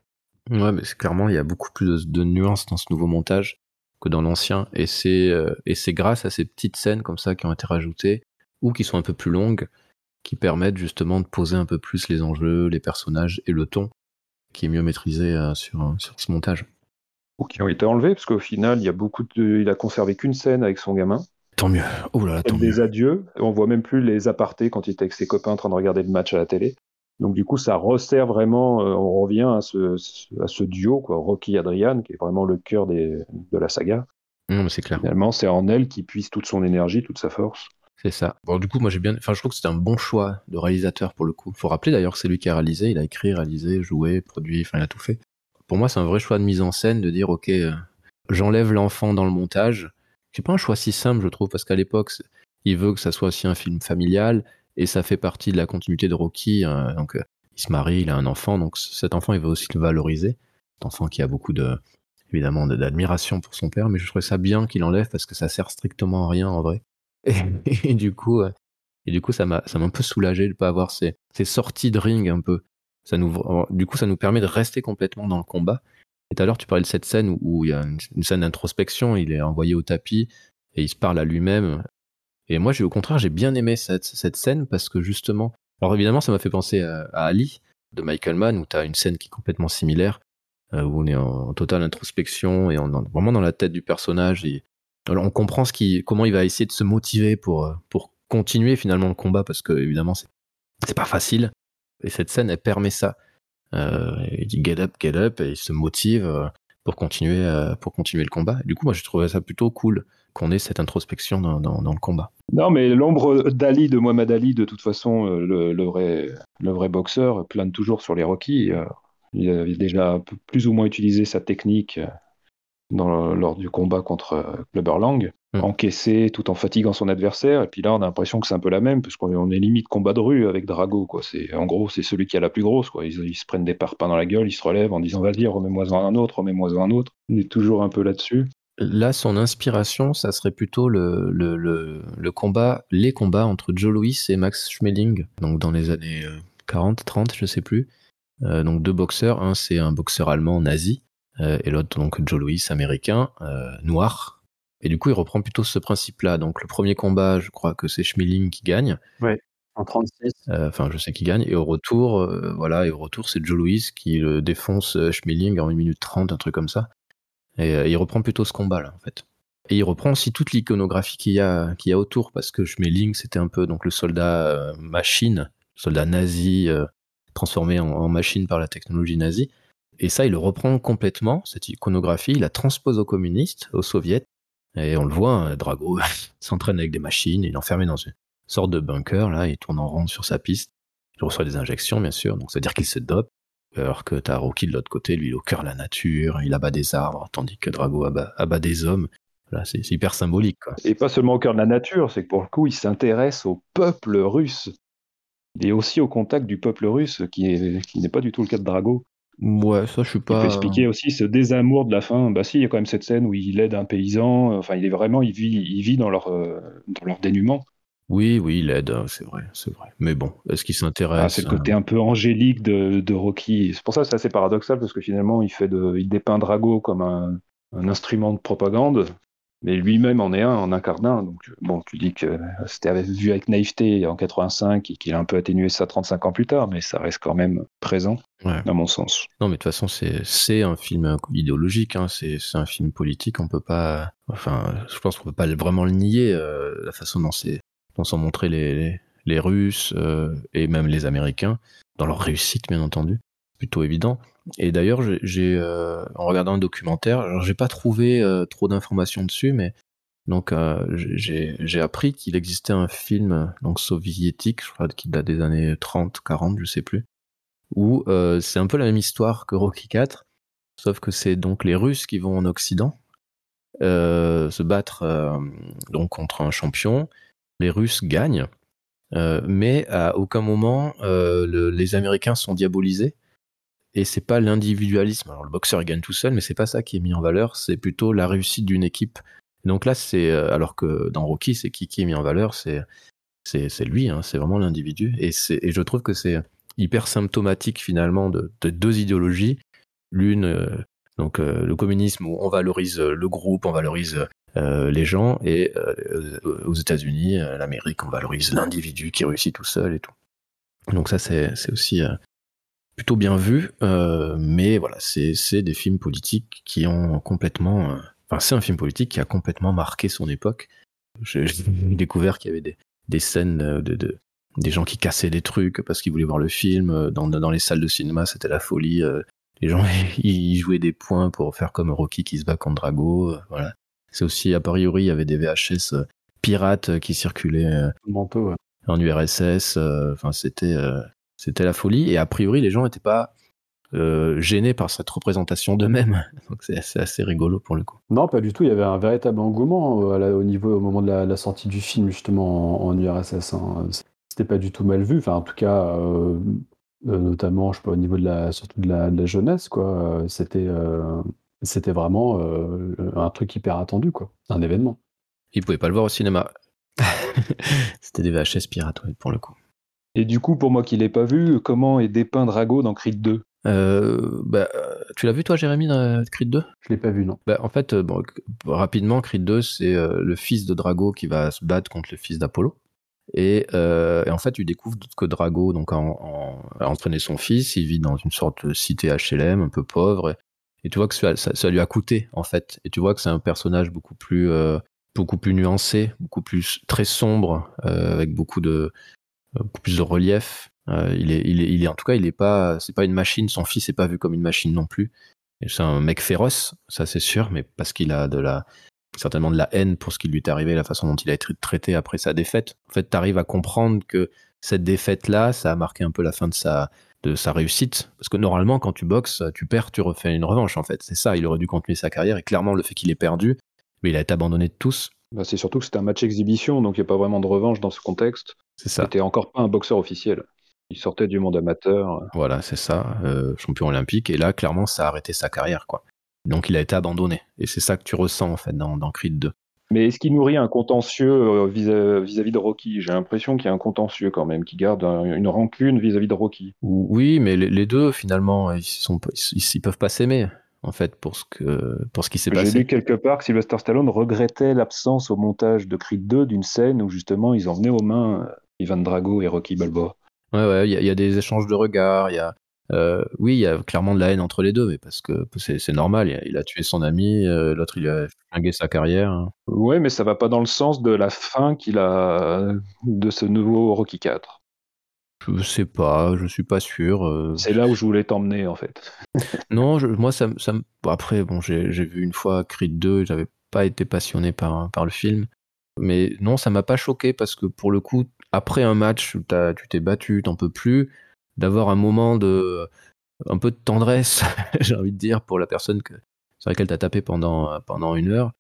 Ouais, mais clairement, il y a beaucoup plus de, nuances dans ce nouveau montage que dans l'ancien. Et c'est, et c'est grâce à ces petites scènes comme ça qui ont été rajoutées ou qui sont un peu plus longues qui permettent justement de poser un peu plus les enjeux, les personnages et le ton qui est mieux maîtrisé sur, sur ce montage qui ont été enlevés, parce qu'au final, il y a beaucoup de... il a conservé qu'une scène avec son gamin. Tant mieux. Oh là tant des adieux. On voit même plus les apartés quand il était avec ses copains en train de regarder le match à la télé. Donc du coup, ça resserre vraiment. Euh, on revient à ce, à ce duo, quoi, Rocky Adrian, qui est vraiment le cœur des... de la saga. Non, mais c'est clair. Finalement, c'est en elle qui puise toute son énergie, toute sa force. C'est ça. Bon, du coup, moi j'ai bien. Enfin, je trouve que c'était un bon choix de réalisateur pour le coup. Faut rappeler d'ailleurs que c'est lui qui a réalisé. Il a écrit, réalisé, joué, produit. Enfin, il a tout fait pour moi, c'est un vrai choix de mise en scène de dire, ok, euh, j'enlève l'enfant dans le montage. C'est pas un choix si simple, je trouve, parce qu'à l'époque, il veut que ça soit aussi un film familial et ça fait partie de la continuité de Rocky. Hein. donc, euh, il se marie, il a un enfant, donc cet enfant, il veut aussi le valoriser. Cet enfant qui a beaucoup de, évidemment, d'admiration pour son père, mais je trouvais ça bien qu'il enlève parce que ça sert strictement à rien en vrai. Et, du coup, euh, et du coup, ça m'a, ça m'a un peu soulagé de pas avoir ces, ces sorties de ring un peu. Ça nous, du coup, ça nous permet de rester complètement dans le combat. Et tout à l'heure, tu parlais de cette scène où, il y a une, scène d'introspection, il est envoyé au tapis et il se parle à lui-même. Et moi, j'ai au contraire, j'ai bien aimé cette, cette, scène parce que justement, alors évidemment, ça m'a fait penser à, Ali de Michael Mann où tu as une scène qui est complètement similaire, euh, où on est en, totale introspection et on vraiment dans la tête du personnage. Et, on comprend ce qui, comment il va essayer de se motiver pour, euh, pour continuer finalement le combat parce que évidemment, c'est pas facile. Et cette scène, elle permet ça. Euh, il dit get up, get up, et il se motive euh, pour continuer, euh, pour continuer le combat. du coup, moi, j'ai trouvé ça plutôt cool qu'on ait cette introspection dans, le combat. Non, mais l'ombre d'Ali, de Mohamed Ali, de toute façon, le, vrai, boxeur, plane toujours sur les Rocky. Il avait déjà plus ou moins utilisé sa technique lors du combat contre Clubber Lang. Mm. encaissé tout en fatiguant son adversaire. Et puis là, on a l'impression que c'est un peu la même, puisqu'on est limite combat de rue avec Drago. Quoi. C'est, en gros, c'est celui qui a la plus grosse. Quoi. Ils, se prennent des parpaings dans la gueule, ils se relèvent en disant vas-y, remets-moi un autre, remets-moi un autre. On est toujours un peu là-dessus. Là, son inspiration, ça serait plutôt le, le, le, combat, les combats entre Joe Louis et Max Schmeling, donc dans les années 40, euh, 30, je sais plus. Euh, donc deux boxeurs, un c'est un boxeur allemand nazi, euh, et l'autre donc Joe Louis américain, noir, et du coup, il reprend plutôt ce principe-là. Donc, le premier combat, je crois que c'est Schmeling qui gagne. Ouais, en 36. Euh, enfin, je sais qui gagne. Et au retour, euh, voilà, et au retour, c'est Joe Louis qui le défonce euh, Schmeling en 1 minute 30, un truc comme ça. Et il reprend plutôt ce combat-là, en fait. Et il reprend aussi toute l'iconographie qu'il y, y a autour, parce que Schmeling, c'était un peu donc le soldat machine, soldat nazi, transformé en, en, machine par la technologie nazie. Et ça, il le reprend complètement, cette iconographie, il la transpose aux communistes, aux soviets, et on le voit, hein, Drago s'entraîne avec des machines, il est enfermé dans une sorte de bunker, là, il tourne en rond sur sa piste. Il reçoit des injections, bien sûr, donc c'est-à-dire qu'il se dope. Alors que t'as Rocky de l'autre côté, lui, il est au cœur de la nature, il abat des arbres, tandis que Drago abat, des hommes. Là, c'est hyper symbolique. Et pas seulement au cœur de la nature, c'est que pour le coup, il s'intéresse au peuple russe. Il est aussi au contact du peuple russe, qui n'est pas du tout le cas de Drago. Ouais, ça, je suis pas. Il peut expliquer aussi ce désamour de la fin? Bah, si, il y a quand même cette scène où il aide un paysan. Enfin, il est vraiment, il vit, il vit dans leur, euh, dans leur dénuement. Oui, oui, il aide, hein, c'est vrai, c'est vrai. Mais bon, est-ce qu'il s'intéresse ah, C'est le côté un peu angélique de, de Rocky. C'est pour ça que c'est assez paradoxal parce que finalement, il fait de, il dépeint Drago comme un, un instrument de propagande, mais lui-même en est un, en incarne un. Donc, bon, tu dis que c'était vu avec naïveté en 85 et qu'il a un peu atténué ça 35 ans plus tard, mais ça reste quand même présent, à mon sens. Non, mais de toute façon, c'est un film idéologique, hein, c'est un film politique, on peut pas. Enfin, je pense qu'on peut pas vraiment le nier, euh, la façon dont sont montrés les, les, Russes euh, et même les Américains, dans leur réussite, bien entendu plutôt évident. Et d'ailleurs, euh, en regardant un documentaire, j'ai pas trouvé euh, trop d'informations dessus, mais donc euh, j'ai appris qu'il existait un film donc soviétique, je crois qu'il date des années 30, 40, je sais plus, où c'est un peu la même histoire que Rocky 4, sauf que c'est donc les Russes qui vont en Occident se battre donc contre un champion. Les Russes gagnent, mais à aucun moment les Américains sont diabolisés et c'est pas l'individualisme. Alors le boxeur il gagne tout seul, mais c'est pas ça qui est mis en valeur, c'est plutôt la réussite d'une équipe. donc là, c'est euh, alors que dans Rocky, c'est qui qui est mis en valeur, c'est c'est lui, hein, c'est vraiment l'individu. Et, et je trouve que c'est hyper symptomatique finalement de, deux idéologies. L'une, euh, donc euh, le communisme où on valorise le groupe, on valorise les gens, et aux États-Unis, l'Amérique, on valorise l'individu qui réussit tout seul et tout. Donc ça, c'est aussi plutôt bien vu, euh, mais voilà, c'est des films politiques qui ont complètement. Euh, enfin, c'est un film politique qui a complètement marqué son époque. J'ai découvert qu'il y avait des, des scènes de, de, des gens qui cassaient des trucs parce qu'ils voulaient voir le film. Dans, dans les salles de cinéma, c'était la folie. Euh, les gens, ils jouaient des points pour faire comme Rocky qui se bat contre Drago. Voilà. C'est aussi, a priori, il y avait des VHS pirates qui circulaient en URSS. Enfin, c'était c'était la folie. Et a priori, les gens n'étaient pas euh, gênés par cette représentation d'eux-mêmes. Donc c'est assez, rigolo pour le coup. Non, pas du tout. Il y avait un véritable engouement euh, au niveau au moment de la, sortie du film justement en, URSS. Hein. C'était pas du tout mal vu. Enfin, en tout cas, euh, notamment, je sais pas, au niveau de la surtout de la, jeunesse, quoi. C'était c'était vraiment un truc hyper attendu, quoi. Un événement. Ils pouvaient pas le voir au cinéma. C'était des VHS pirates, pour le coup. Et du coup, pour moi qui l'ai pas vu, comment est dépeint Drago dans Creed 2 euh, bah, tu l'as vu toi, Jérémy, dans Creed 2 Je l'ai pas vu, non. Bah, en fait, euh, bon, rapidement, Creed 2, c'est euh, le fils de Drago qui va se battre contre le fils d'Apollo. Et, en fait, tu découvres que Drago donc, en, a entraîné son fils, il vit dans une sorte de cité HLM, un peu pauvre. Et, tu vois que ça, ça, lui a coûté, en fait. Et tu vois que c'est un personnage beaucoup plus, beaucoup plus nuancé, beaucoup plus très sombre, avec beaucoup de, beaucoup plus de relief. Euh, il, est, il, est, il est, en tout cas, il est pas, c'est pas une machine. Son fils n'est pas vu comme une machine non plus. C'est un mec féroce, ça c'est sûr, mais parce qu'il a de la, certainement de la haine pour ce qui lui est arrivé, la façon dont il a été traité après sa défaite. En fait, tu arrives à comprendre que cette défaite-là, ça a marqué un peu la fin de sa, de sa réussite. Parce que normalement, quand tu boxes, tu perds, tu refais une revanche, en fait. C'est ça, il aurait dû continuer sa carrière. Et clairement, le fait qu'il ait perdu, il a été abandonné de tous. Bah, c'est surtout que c'était un match exhibition, donc il n'y a pas vraiment de revanche dans ce contexte. C'est ça. C'était encore pas un boxeur officiel. Il sortait du monde amateur. Voilà, c'est ça, euh, champion olympique. Et là, clairement, ça a arrêté sa carrière, quoi. Donc il a été abandonné. Et c'est ça que tu ressens, en fait, dans, dans Creed 2. Mais est-ce qu'il nourrit un contentieux euh, vis-à-vis de Rocky? J'ai l'impression qu'il y a un contentieux quand même, qui garde une rancune vis-à-vis de Rocky. Oui, mais les deux, finalement, ils sont, ils, peuvent pas s'aimer en fait pour ce que pour ce qui s'est passé. J'ai lu quelque part que Sylvester Stallone regrettait l'absence au montage de Creed 2 d'une scène où justement ils emmenaient aux mains euh, Ivan Drago et Rocky Balboa. Ouais ouais, il y, a des échanges de regards, il y a euh, oui, il y a clairement de la haine entre les deux, mais parce que c'est normal. Il a, tué son ami, euh, l'autre il a flingué sa carrière. Oui, mais ça va pas dans le sens de la fin qu'il a de ce nouveau Rocky 4. Je sais pas, je suis pas sûr. Euh. C'est là où je voulais t'emmener en fait. non, moi ça, ça après bon, j'ai vu une fois Creed 2, j'avais pas été passionné par par le film, mais non, ça m'a pas choqué parce que pour le coup, après un match où tu t'es battu, t'en peux plus d'avoir un moment de un peu de tendresse, j'ai envie de dire, pour la personne que, sur laquelle tu as tapé pendant, pendant une heure,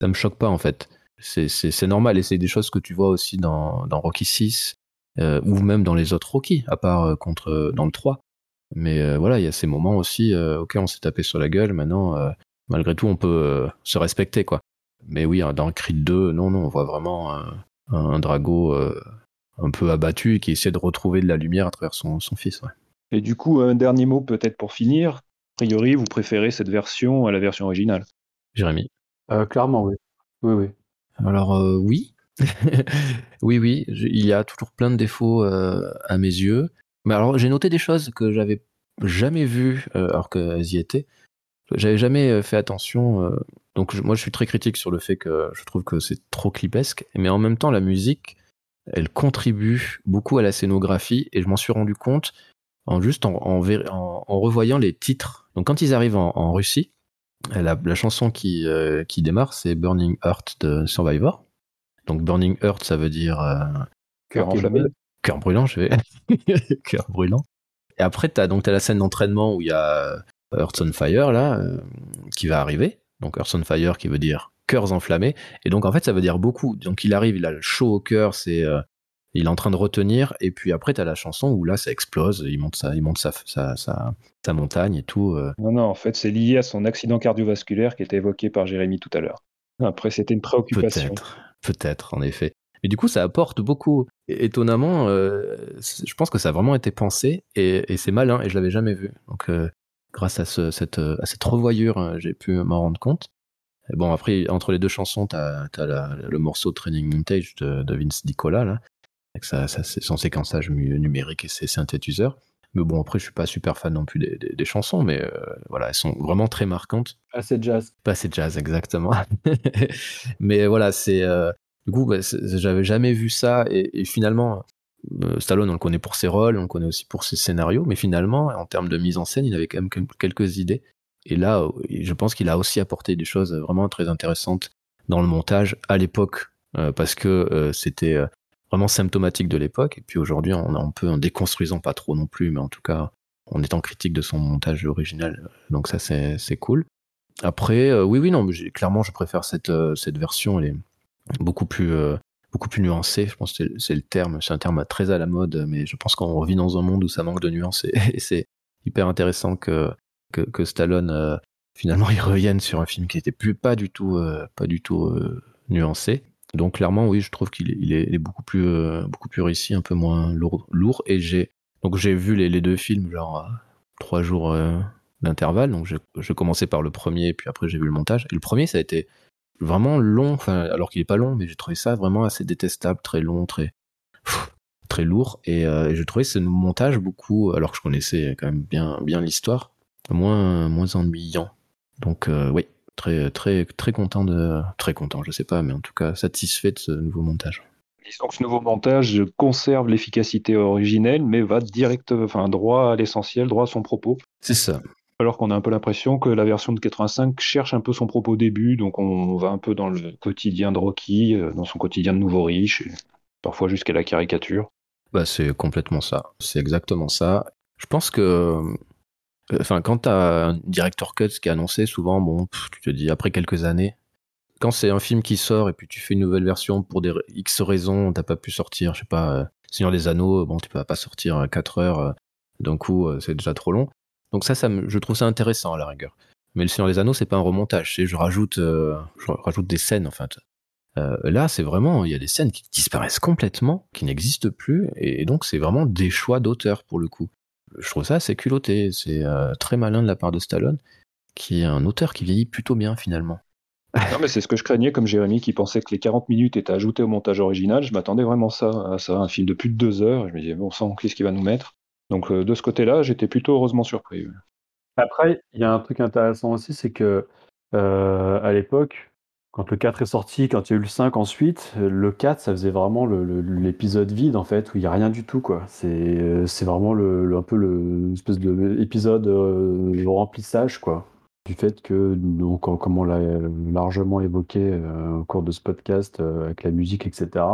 ça me choque pas en fait. C'est normal et c'est des choses que tu vois aussi dans, dans Rocky 6 euh, ou même dans les autres Rocky, à part euh, contre, dans le 3. Mais euh, voilà, il y a ces moments aussi, ok, on s'est tapé sur la gueule, maintenant, malgré tout, on peut se respecter quoi. Mais oui, dans Creed 2, non, non, on voit vraiment un, un Drago un peu abattu qui essaie de retrouver de la lumière à travers son, fils. Et du coup, un dernier mot peut-être pour finir. A priori, vous préférez cette version à la version originale Jérémy euh, Clairement, oui. Oui, oui. Alors, euh, oui. Oui, oui. Il y a toujours plein de défauts euh, à mes yeux. Mais alors, j'ai noté des choses que j'avais jamais vues alors qu'elles y étaient. J'avais jamais fait attention. donc, moi, je suis très critique sur le fait que je trouve que c'est trop clipesque. Mais en même temps, la musique elle contribue beaucoup à la scénographie et je m'en suis rendu compte en juste en, revoyant les titres. Donc quand ils arrivent en, Russie, la, la chanson qui, euh, qui démarre, c'est Burning Heart de Survivor. Donc Burning Heart, ça veut dire euh, cœur enflammé. Cœur brûlant, je vais. cœur brûlant. Et après, tu as as la scène d'entraînement où il y a Earth on Fire là euh, qui va arriver. Donc Earth on Fire qui veut dire cœurs enflammés. Et donc, en fait, ça veut dire beaucoup. Donc, il arrive, il a le chaud au cœur, c'est, euh, il est en train de retenir. Et puis après, tu as la chanson où là, ça explose. Il monte sa, il monte sa, sa, sa, montagne et tout. Euh. Non, non, en fait, c'est lié à son accident cardiovasculaire qui était évoqué par Jérémy tout à l'heure. Après, c'était une préoccupation. Peut-être, peut-être, en effet. Mais du coup, ça apporte beaucoup. étonnamment, euh, je pense que ça a vraiment été pensé et, c'est malin et je l'avais jamais vu. Donc, grâce à, ce, cette, à cette revoyure, j'ai pu m'en rendre compte. Bon, après, entre les deux chansons, t'as as le morceau Training Montage de, Vince Nicola, là, avec sa, son séquençage numérique et ses synthétiseurs. Mais bon, après, je suis pas super fan non plus des, chansons, mais euh, voilà, elles sont vraiment très marquantes. Assez jazz. Pas assez jazz, exactement. mais voilà, c'est. Euh, du coup, bah, j'avais jamais vu ça, et, finalement, euh, Stallone, on le connaît pour ses rôles, on le connaît aussi pour ses scénarios, mais finalement, en termes de mise en scène, il avait quand même quelques idées. Et là, je pense qu'il a aussi apporté des choses vraiment très intéressantes dans le montage à l'époque, euh, parce que euh, c'était vraiment symptomatique de l'époque. Et puis aujourd'hui, on, un peu en déconstruisant pas trop non plus, mais en tout cas, en étant critique de son montage original. Donc ça, c'est cool. Après, oui, oui, non, mais clairement, je préfère cette, cette version. Elle est beaucoup plus, beaucoup plus nuancée. Je pense que c'est le terme. C'est un terme très à la mode, mais je pense qu'on vit dans un monde où ça manque de nuances et c'est hyper intéressant que que, Stallone euh, finalement il revienne sur un film qui était plus pas du tout euh, pas du tout euh, nuancé. Donc clairement oui, je trouve qu'il est, beaucoup plus beaucoup plus réussi, un peu moins lourd lourd et j'ai donc j'ai vu les, deux films genre trois jours d'intervalle. Donc je, commençais par le premier, puis après j'ai vu le montage. Et le premier, ça a été vraiment long, alors qu'il est pas long, mais j'ai trouvé ça vraiment assez détestable, très long, très, très lourd. Et, et je trouvais ce montage beaucoup, alors que je connaissais quand même bien, bien l'histoire, moins, moins ennuyant. Donc euh, oui, très, très, très content de. Très content, je sais pas, mais en tout cas satisfait de ce nouveau montage. Donc ce nouveau montage conserve l'efficacité originelle, mais va direct, enfin droit à l'essentiel, droit à son propos. C'est ça. Alors qu'on a un peu l'impression que la version de 85 cherche un peu son propos au début, donc on va un peu dans le quotidien de Rocky, euh, dans son quotidien de nouveau riche, parfois jusqu'à la caricature. Bah, c'est complètement ça. C'est exactement ça. Je pense que. Enfin, quand t'as un director cut qui est annoncé, souvent, bon, tu te dis après quelques années, quand c'est un film qui sort et puis tu fais une nouvelle version pour des X raisons, t'as pas pu sortir, je sais pas, euh, Seigneur des Anneaux, bon, tu peux pas sortir 4 heures euh, d'un coup, euh, c'est déjà trop long. Donc ça, ça je trouve ça intéressant à la rigueur. Mais le Seigneur des Anneaux, c'est pas un remontage, c'est je rajoute, je rajoute des scènes en fait. là, c'est vraiment, il y a des scènes qui disparaissent complètement, qui n'existent plus, et, donc c'est vraiment des choix d'auteur pour le coup. Je trouve ça assez culotté, c'est très malin de la part de Stallone, qui est un auteur qui vieillit plutôt bien finalement. Non, mais c'est ce que je craignais, comme Jérémy qui pensait que les 40 minutes étaient ajoutées au montage original. Je m'attendais vraiment ça, à ça, un film de plus de deux heures. Je me disais, bon sang, qu'est-ce qu'il va nous mettre? Donc, euh, de ce côté-là, j'étais plutôt heureusement surpris. Après, il y a un truc intéressant aussi, c'est que euh, à l'époque, quand le 4 est sorti, quand il y a eu le 5 ensuite, le 4, ça faisait vraiment l'épisode vide, en fait, où il n'y a rien du tout, quoi. C'est euh, vraiment le, un peu l'espèce de remplissage, quoi du fait que, donc, comme on l'a largement évoqué euh, au cours de ce podcast euh, avec la musique, etc.,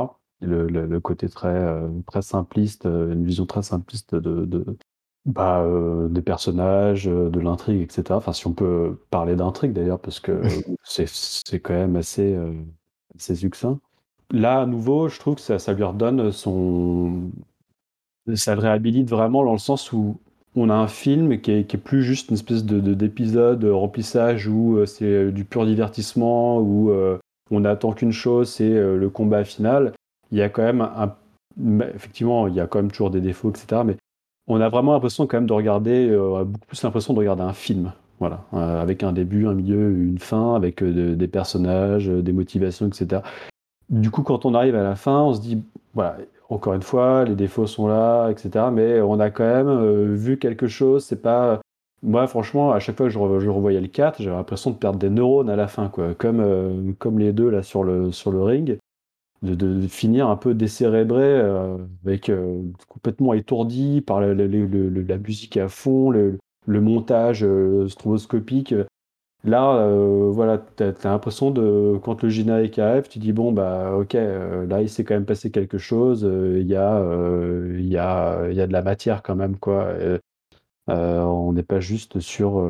le, côté très, euh, très simpliste, une vision très simpliste de, bah, des personnages, de l'intrigue, etc. Enfin, si on peut parler d'intrigue d'ailleurs, parce que c'est quand même assez, assez succinct. Là, à nouveau, je trouve que ça, ça lui redonne son. Ça le réhabilite vraiment dans le sens où on a un film qui est, plus juste une espèce de, d'épisode remplissage où euh, c'est euh, du pur divertissement, où euh, on attend qu'une chose, c'est le combat final. Il y a quand même un, effectivement, il y a quand même toujours des défauts, etc. Mais on a vraiment l'impression quand même de regarder, beaucoup plus l'impression de regarder un film. Voilà, avec un début, un milieu, une fin, avec des personnages, des motivations, etc. Du coup, quand on arrive à la fin, on se dit, voilà, encore une fois, les défauts sont là, etc. Mais on a quand même euh, vu quelque chose. C'est pas. Moi, franchement, à chaque fois que je, revoyais le 4, j'avais l'impression de perdre des neurones à la fin, quoi. Comme, euh, comme les deux là sur le, sur le ring. De, finir un peu décérébré, euh, avec complètement étourdi par la musique à fond, le, montage stroboscopique. Là, euh, voilà, tu as, l'impression de, quand le générique arrive, tu dis, bon, bah, ok, euh, là, il s'est quand même passé quelque chose, euh, il y, a, il y, a, y a de la matière quand même, quoi. on n'est pas juste sur,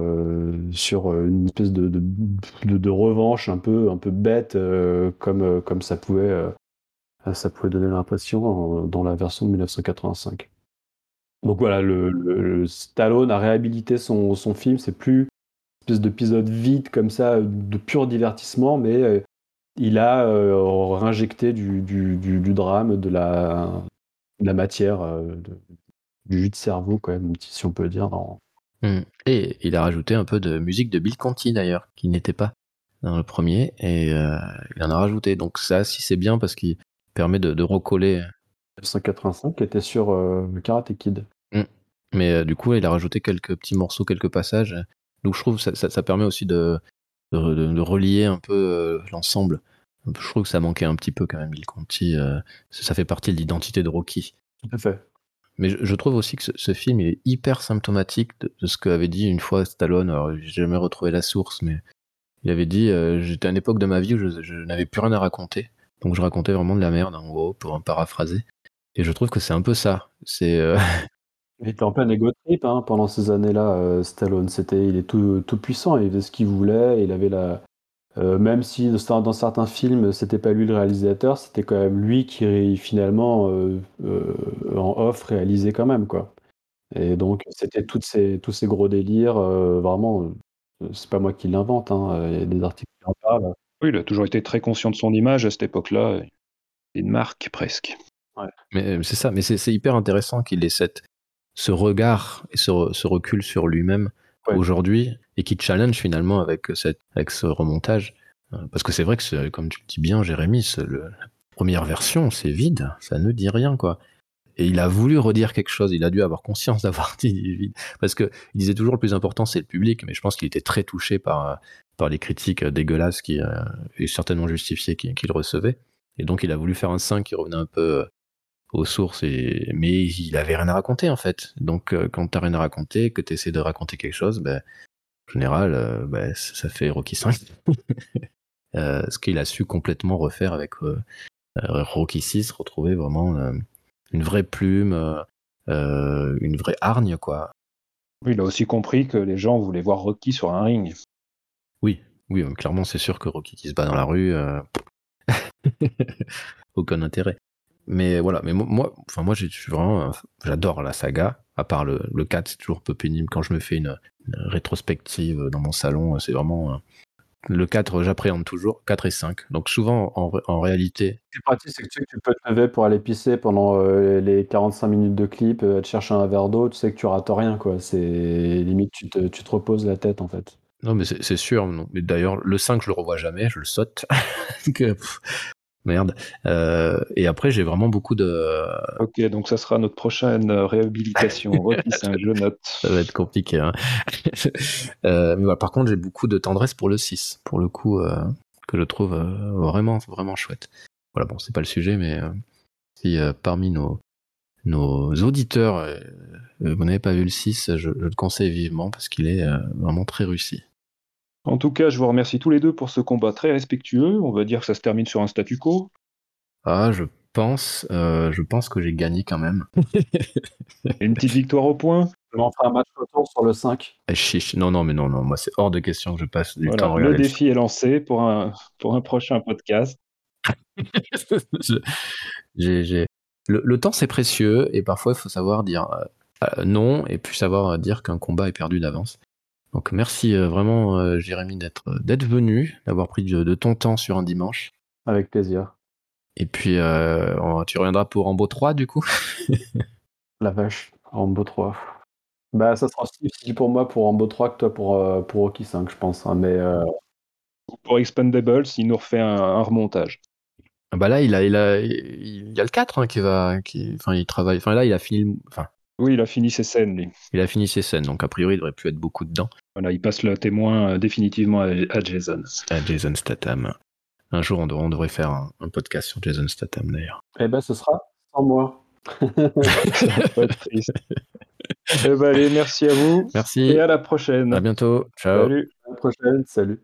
sur une espèce de, de, de, revanche un peu, un peu bête, comme, comme ça, pouvait, ça pouvait donner l'impression dans la version de 1985. Donc voilà, le, Stallone a réhabilité son, son film, c'est plus espèce d'épisode vide comme ça, de pur divertissement, mais euh, il a euh, réinjecté du, drame, de la, matière, euh, du jus de cerveau, quand même, si on peut dire. Mmh. Et il a rajouté un peu de musique de Bill Conti d'ailleurs, qui n'était pas dans le premier, et il en a rajouté. Donc ça, si c'est bien parce qu'il permet de, recoller. 1985 qui était sur Karate Kid. Mmh. Mais du coup, il a rajouté quelques petits morceaux, quelques passages donc je trouve que ça, permet aussi de, de, relier un peu euh, l'ensemble. Je trouve que ça manquait un petit peu quand même, Bill Conti. Euh, ça fait partie de l'identité de Rocky. Tout à fait. Mais je, trouve aussi que ce, film est hyper symptomatique de, ce qu'avait dit une fois Stallone. Alors, j'ai jamais retrouvé la source, mais il avait dit euh, J'étais à une époque de ma vie où je, je n'avais plus rien à raconter. Donc, je racontais vraiment de la merde, en gros, pour en paraphraser. Et je trouve que c'est un peu ça. C'est Il était en plein ego trip hein, pendant ces années-là, euh, Stallone. C'était, il est tout, puissant, il faisait ce qu'il voulait, il avait la. Euh, même si dans certains films, c'était pas lui le réalisateur, c'était quand même lui qui finalement euh, en off réalisait quand même quoi. Et donc c'était toutes ces, tous ces gros délires, vraiment. c'est pas moi qui l'invente, hein, il y a des articles qui en parlent. Oui, il a toujours été très conscient de son image à cette époque-là. Une marque presque. Ouais. Mais c'est ça, mais c'est hyper intéressant qu'il ait cette ce regard et ce, recul sur lui-même aujourd'hui et qui challenge finalement avec, cette, avec ce remontage. Euh, parce que c'est vrai que, comme tu le dis bien, Jérémy, la première version, c'est vide, ça ne dit rien, quoi. Et il a voulu redire quelque chose, il a dû avoir conscience d'avoir dit vide. Parce qu'il disait toujours le plus important, c'est le public, mais je pense qu'il était très touché par, par les critiques dégueulasses qui, euh, et certainement justifiées qu'il recevait. Et donc il a voulu faire un 5 qui revenait un peu aux sources, et... mais il avait rien à raconter en fait. Donc euh, quand t'as rien à raconter, que tu essaies de raconter quelque chose, ben, en général, euh, ben, ça fait Rocky 5. euh, ce qu'il a su complètement refaire avec euh, Rocky 6, retrouver vraiment une vraie plume, une vraie hargne, quoi. Il a aussi compris que les gens voulaient voir Rocky sur un ring. Oui, oui, clairement, c'est sûr que Rocky qui se bat dans la rue, aucun intérêt. Mais voilà, mais moi, enfin moi, vraiment, j'adore la saga. À part le, le 4, c'est toujours un peu pénible quand je me fais une, rétrospective dans mon salon. C'est vraiment le 4, j'appréhende toujours. 4 et 5. Donc souvent, en, réalité. Ce pratique, c'est que tu, tu, peux te lever pour aller pisser pendant euh, les 45 minutes de clip, euh, te chercher un verre d'eau, tu sais que tu rates rien, quoi. C'est limite, tu te, tu te reposes la tête, en fait. Non, mais c'est sûr. Non. Mais d'ailleurs, le 5, je le revois jamais, je le saute. Merde. Euh, et après, j'ai vraiment beaucoup de. Ok, donc ça sera notre prochaine euh, réhabilitation. Note. Ça va être compliqué. Hein. euh, mais voilà, par contre, j'ai beaucoup de tendresse pour le 6, pour le coup, euh, que je trouve euh, vraiment, vraiment chouette. Voilà, bon, c'est pas le sujet, mais euh, si parmi nos, nos auditeurs, vous n'avez pas vu le 6, je, je le conseille vivement parce qu'il est vraiment très réussi. En tout cas, je vous remercie tous les deux pour ce combat très respectueux. On va dire que ça se termine sur un statu quo. Ah, je pense, euh, je pense que j'ai gagné quand même. Une petite victoire au point. On fera un match retour sur le 5. Eh, chiche. Non, non, mais non, non, moi c'est hors de question que je passe du voilà, temps à Le défi est lancé pour un, pour un prochain podcast. Le, le, temps c'est précieux et parfois il faut savoir dire euh, non et puis savoir dire qu'un combat est perdu d'avance. Donc merci euh, vraiment euh, Jérémy d'être euh, d'être venu, d'avoir pris de, de, ton temps sur un dimanche. Avec plaisir. Et puis euh, tu reviendras pour Rambo 3 du coup? La vache, Rambo 3. Bah ça sera aussi pour moi pour Rambo 3 que toi pour, pour Rocky 5 je pense. Hein, mais euh... Pour Expendables, il nous refait un, un remontage. Ah bah là il a il a il y a le 4 hein, qui va qui enfin il travaille enfin là il a fini enfin oui, il a fini ses scènes, lui. Il a fini ses scènes, donc a priori, il devrait plus être beaucoup dedans. Voilà, il passe le témoin euh, définitivement à, à, Jason. À Jason Statham. Un jour, on, on devrait faire un, un, podcast sur Jason Statham, d'ailleurs. Eh ben, ce sera sans moi. Ça va pas être triste. eh ben, allez, merci à vous. Merci. Et à la prochaine. À bientôt. Ciao. Salut. À la prochaine. Salut.